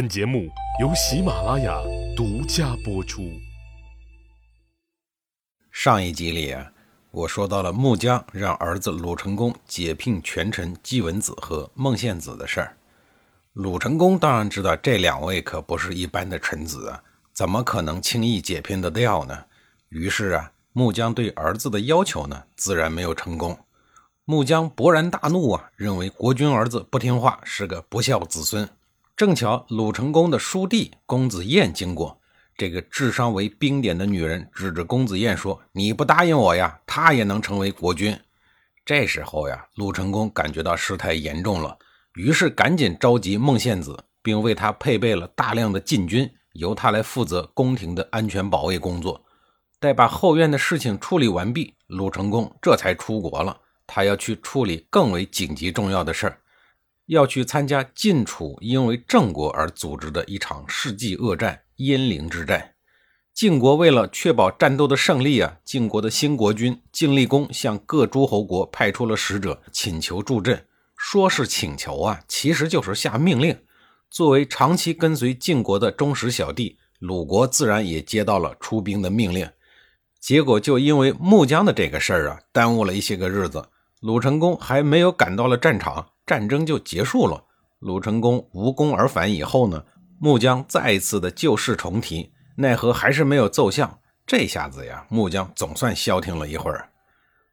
本节目由喜马拉雅独家播出。上一集里啊，我说到了穆姜让儿子鲁成功解聘权臣季文子和孟献子的事儿。鲁成功当然知道这两位可不是一般的臣子啊，怎么可能轻易解聘得掉呢？于是啊，穆姜对儿子的要求呢，自然没有成功。穆姜勃然大怒啊，认为国君儿子不听话，是个不孝子孙。正巧鲁成公的叔弟公子燕经过，这个智商为冰点的女人指着公子燕说：“你不答应我呀，他也能成为国君。”这时候呀，鲁成公感觉到事态严重了，于是赶紧召集孟献子，并为他配备了大量的禁军，由他来负责宫廷的安全保卫工作。待把后院的事情处理完毕，鲁成公这才出国了。他要去处理更为紧急重要的事儿。要去参加晋楚因为郑国而组织的一场世纪恶战——鄢陵之战。晋国为了确保战斗的胜利啊，晋国的新国君晋厉公向各诸侯国派出了使者，请求助阵。说是请求啊，其实就是下命令。作为长期跟随晋国的忠实小弟，鲁国自然也接到了出兵的命令。结果就因为穆姜的这个事儿啊，耽误了一些个日子。鲁成公还没有赶到了战场。战争就结束了，鲁成功无功而返以后呢，穆姜再一次的旧事重提，奈何还是没有奏效。这下子呀，穆姜总算消停了一会儿。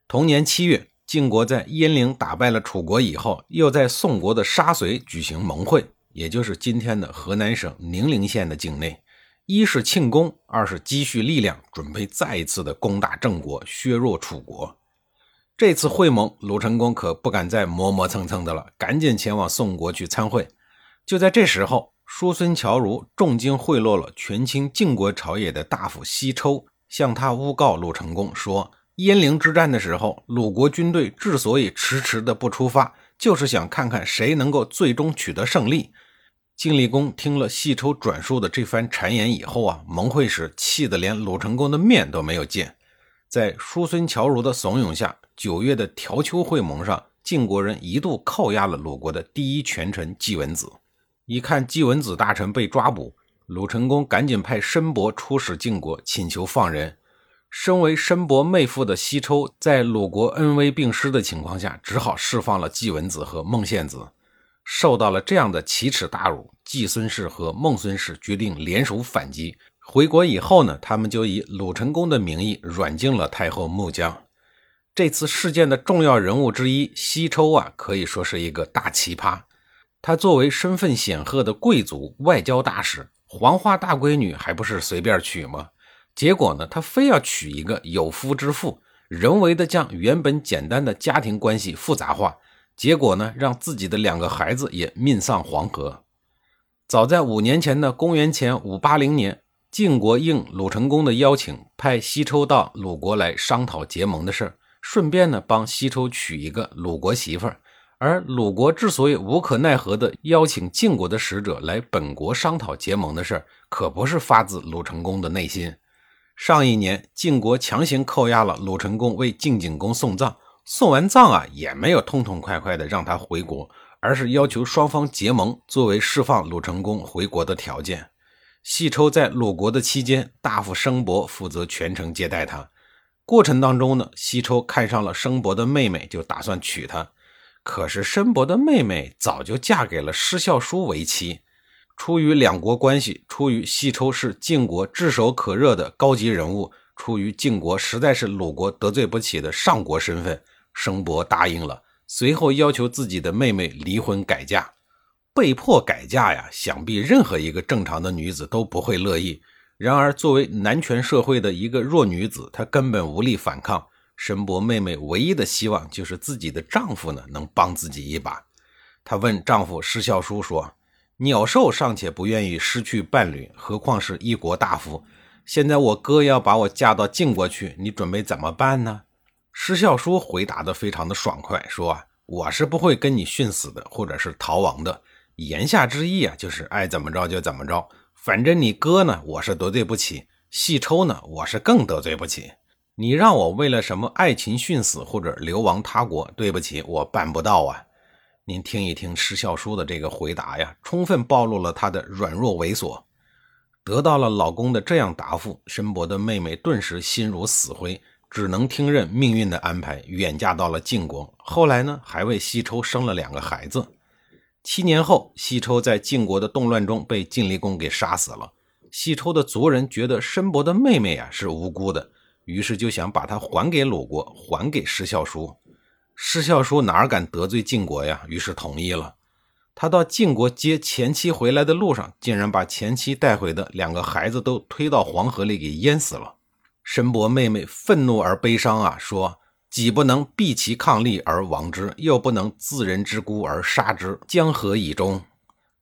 同年七月，晋国在鄢陵打败了楚国以后，又在宋国的沙随举行盟会，也就是今天的河南省宁陵县的境内。一是庆功，二是积蓄力量，准备再一次的攻打郑国，削弱楚国。这次会盟，鲁成公可不敢再磨磨蹭蹭的了，赶紧前往宋国去参会。就在这时候，叔孙侨如重金贿赂了权倾晋国朝野的大夫西抽，向他诬告鲁成公说，鄢陵之战的时候，鲁国军队之所以迟迟的不出发，就是想看看谁能够最终取得胜利。晋厉公听了西抽转述的这番谗言以后啊，盟会时气得连鲁成公的面都没有见。在叔孙侨如的怂恿下，九月的条丘会盟上，晋国人一度扣押了鲁国的第一权臣季文子。一看季文子大臣被抓捕，鲁成公赶紧派申伯出使晋国，请求放人。身为申伯妹夫的西抽，在鲁国恩威并施的情况下，只好释放了季文子和孟献子。受到了这样的奇耻大辱，季孙氏和孟孙氏决定联手反击。回国以后呢，他们就以鲁成公的名义软禁了太后穆姜。这次事件的重要人物之一西抽啊，可以说是一个大奇葩。他作为身份显赫的贵族外交大使，黄花大闺女还不是随便娶吗？结果呢，他非要娶一个有夫之妇，人为的将原本简单的家庭关系复杂化。结果呢，让自己的两个孩子也命丧黄河。早在五年前的公元前五八零年。晋国应鲁成公的邀请，派西抽到鲁国来商讨结盟的事儿，顺便呢帮西抽娶一个鲁国媳妇儿。而鲁国之所以无可奈何地邀请晋国的使者来本国商讨结盟的事儿，可不是发自鲁成公的内心。上一年，晋国强行扣押了鲁成公为晋景公送葬，送完葬啊，也没有痛痛快快地让他回国，而是要求双方结盟，作为释放鲁成公回国的条件。西抽在鲁国的期间，大夫申伯负责全程接待他。过程当中呢，西抽看上了申伯的妹妹，就打算娶她。可是申伯的妹妹早就嫁给了施孝叔为妻。出于两国关系，出于西抽是晋国炙手可热的高级人物，出于晋国实在是鲁国得罪不起的上国身份，申伯答应了。随后要求自己的妹妹离婚改嫁。被迫改嫁呀，想必任何一个正常的女子都不会乐意。然而，作为男权社会的一个弱女子，她根本无力反抗。申伯妹妹唯一的希望就是自己的丈夫呢能帮自己一把。她问丈夫施孝叔说：“鸟兽尚且不愿意失去伴侣，何况是一国大夫？现在我哥要把我嫁到晋国去，你准备怎么办呢？”施孝叔回答的非常的爽快，说：“我是不会跟你殉死的，或者是逃亡的。”言下之意啊，就是爱怎么着就怎么着，反正你哥呢，我是得罪不起；细抽呢，我是更得罪不起。你让我为了什么爱情殉死或者流亡他国，对不起，我办不到啊。您听一听施孝书的这个回答呀，充分暴露了他的软弱猥琐。得到了老公的这样答复，申伯的妹妹顿时心如死灰，只能听任命运的安排，远嫁到了晋国。后来呢，还为西抽生了两个孩子。七年后，西抽在晋国的动乱中被晋厉公给杀死了。西抽的族人觉得申伯的妹妹啊是无辜的，于是就想把她还给鲁国，还给施孝叔。施孝叔哪敢得罪晋国呀？于是同意了。他到晋国接前妻回来的路上，竟然把前妻带回的两个孩子都推到黄河里给淹死了。申伯妹妹愤怒而悲伤啊，说。己不能避其抗力而亡之，又不能自人之孤而杀之，江河以终？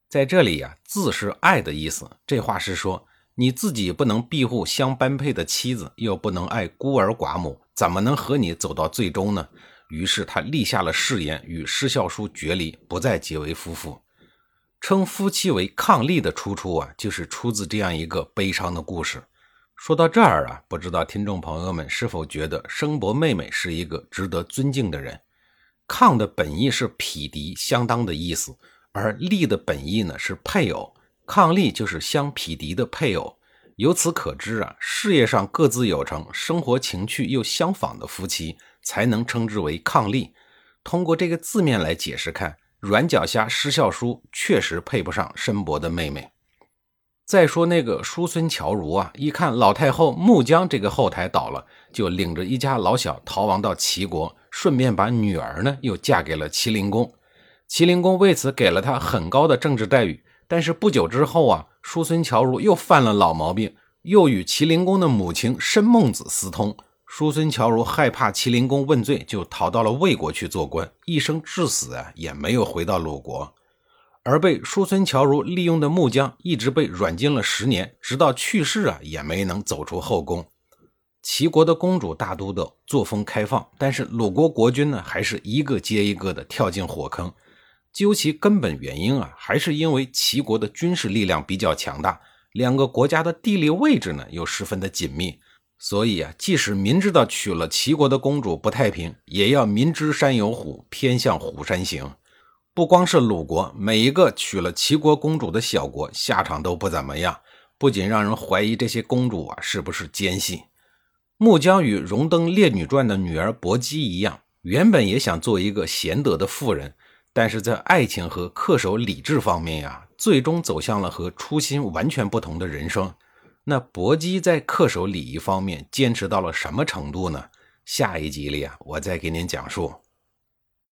在这里呀，“自”是爱的意思。这话是说，你自己不能庇护相般配的妻子，又不能爱孤儿寡母，怎么能和你走到最终呢？于是他立下了誓言，与施孝叔决离，不再结为夫妇。称夫妻为伉俪的出处啊，就是出自这样一个悲伤的故事。说到这儿啊，不知道听众朋友们是否觉得申伯妹妹是一个值得尊敬的人？抗的本意是匹敌、相当的意思，而利的本意呢是配偶，抗利就是相匹敌的配偶。由此可知啊，事业上各自有成，生活情趣又相仿的夫妻，才能称之为抗俪。通过这个字面来解释看，软脚虾失孝叔确实配不上申伯的妹妹。再说那个叔孙侨如啊，一看老太后穆姜这个后台倒了，就领着一家老小逃亡到齐国，顺便把女儿呢又嫁给了齐灵公。齐灵公为此给了他很高的政治待遇。但是不久之后啊，叔孙侨如又犯了老毛病，又与齐灵公的母亲申孟子私通。叔孙侨如害怕齐灵公问罪，就逃到了魏国去做官，一生至死啊也没有回到鲁国。而被叔孙侨如利用的穆姜一直被软禁了十年，直到去世啊，也没能走出后宫。齐国的公主大都的作风开放，但是鲁国国君呢，还是一个接一个的跳进火坑。究其根本原因啊，还是因为齐国的军事力量比较强大，两个国家的地理位置呢又十分的紧密，所以啊，即使明知道娶了齐国的公主不太平，也要明知山有虎，偏向虎山行。不光是鲁国，每一个娶了齐国公主的小国，下场都不怎么样。不仅让人怀疑这些公主啊是不是奸细。穆姜与荣登《列女传》的女儿薄姬一样，原本也想做一个贤德的妇人，但是在爱情和恪守礼制方面呀，最终走向了和初心完全不同的人生。那薄姬在恪守礼仪方面坚持到了什么程度呢？下一集里啊，我再给您讲述。